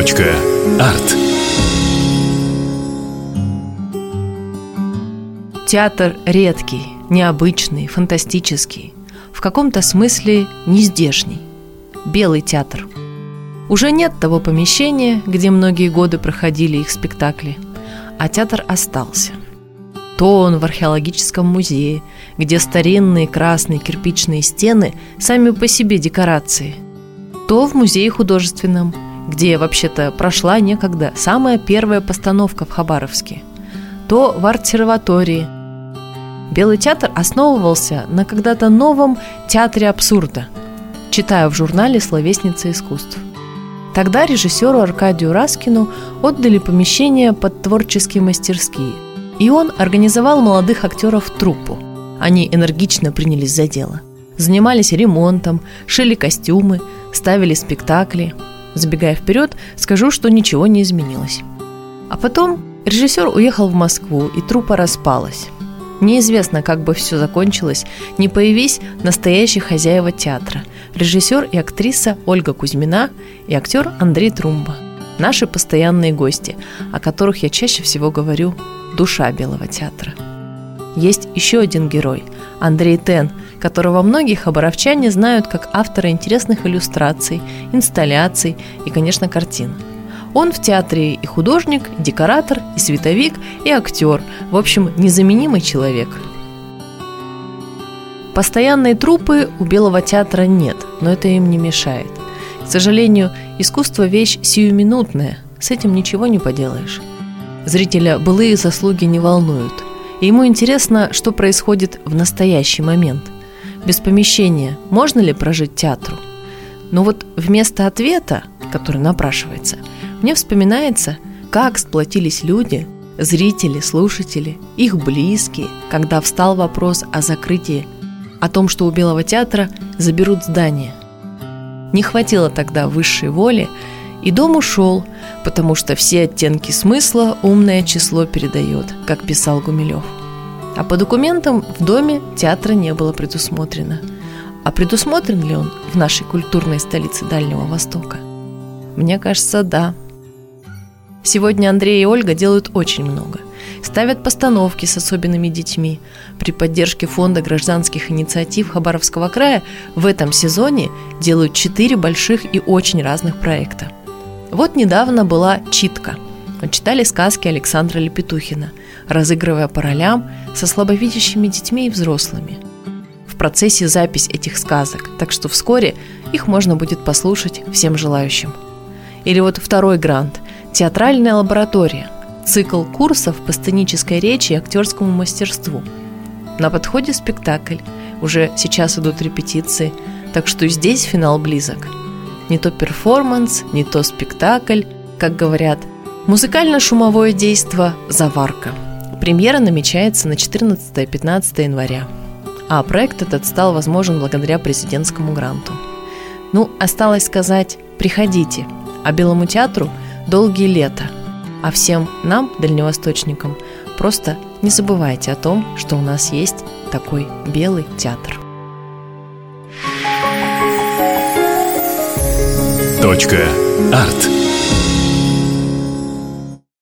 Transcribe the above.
Арт. Театр редкий, необычный, фантастический. В каком-то смысле нездешний. Белый театр. Уже нет того помещения, где многие годы проходили их спектакли, а театр остался. То он в археологическом музее, где старинные красные кирпичные стены сами по себе декорации, то в музее художественном, где вообще-то прошла некогда самая первая постановка в Хабаровске, то в арт-серватории – Белый театр основывался на когда-то новом театре абсурда, читаю в журнале «Словесница искусств». Тогда режиссеру Аркадию Раскину отдали помещение под творческие мастерские, и он организовал молодых актеров в труппу. Они энергично принялись за дело. Занимались ремонтом, шили костюмы, ставили спектакли. Забегая вперед, скажу, что ничего не изменилось. А потом режиссер уехал в Москву, и труппа распалась. Неизвестно, как бы все закончилось, не появись настоящие хозяева театра, режиссер и актриса Ольга Кузьмина и актер Андрей Трумба. Наши постоянные гости, о которых я чаще всего говорю «душа Белого театра». Есть еще один герой – Андрей Тен, которого многие хабаровчане знают как автора интересных иллюстраций, инсталляций и, конечно, картин – он в театре и художник, и декоратор, и световик, и актер. В общем, незаменимый человек. Постоянной трупы у Белого театра нет, но это им не мешает. К сожалению, искусство – вещь сиюминутная, с этим ничего не поделаешь. Зрителя былые заслуги не волнуют, и ему интересно, что происходит в настоящий момент. Без помещения можно ли прожить театру? Но вот вместо ответа, который напрашивается – мне вспоминается, как сплотились люди, зрители, слушатели, их близкие, когда встал вопрос о закрытии, о том, что у Белого театра заберут здание. Не хватило тогда высшей воли, и дом ушел, потому что все оттенки смысла умное число передает, как писал Гумилев. А по документам в доме театра не было предусмотрено. А предусмотрен ли он в нашей культурной столице Дальнего Востока? Мне кажется, да. Сегодня Андрей и Ольга делают очень много. Ставят постановки с особенными детьми. При поддержке фонда гражданских инициатив Хабаровского края в этом сезоне делают четыре больших и очень разных проекта. Вот недавно была «Читка». Читали сказки Александра Лепетухина, разыгрывая по ролям со слабовидящими детьми и взрослыми. В процессе запись этих сказок, так что вскоре их можно будет послушать всем желающим. Или вот второй грант – Театральная лаборатория. Цикл курсов по сценической речи и актерскому мастерству. На подходе спектакль. Уже сейчас идут репетиции, так что здесь финал близок. Не то перформанс, не то спектакль, как говорят. Музыкально-шумовое действо «Заварка». Премьера намечается на 14-15 января. А проект этот стал возможен благодаря президентскому гранту. Ну, осталось сказать «приходите», а Белому театру – долгие лета. А всем нам, дальневосточникам, просто не забывайте о том, что у нас есть такой белый театр. Точка. Арт.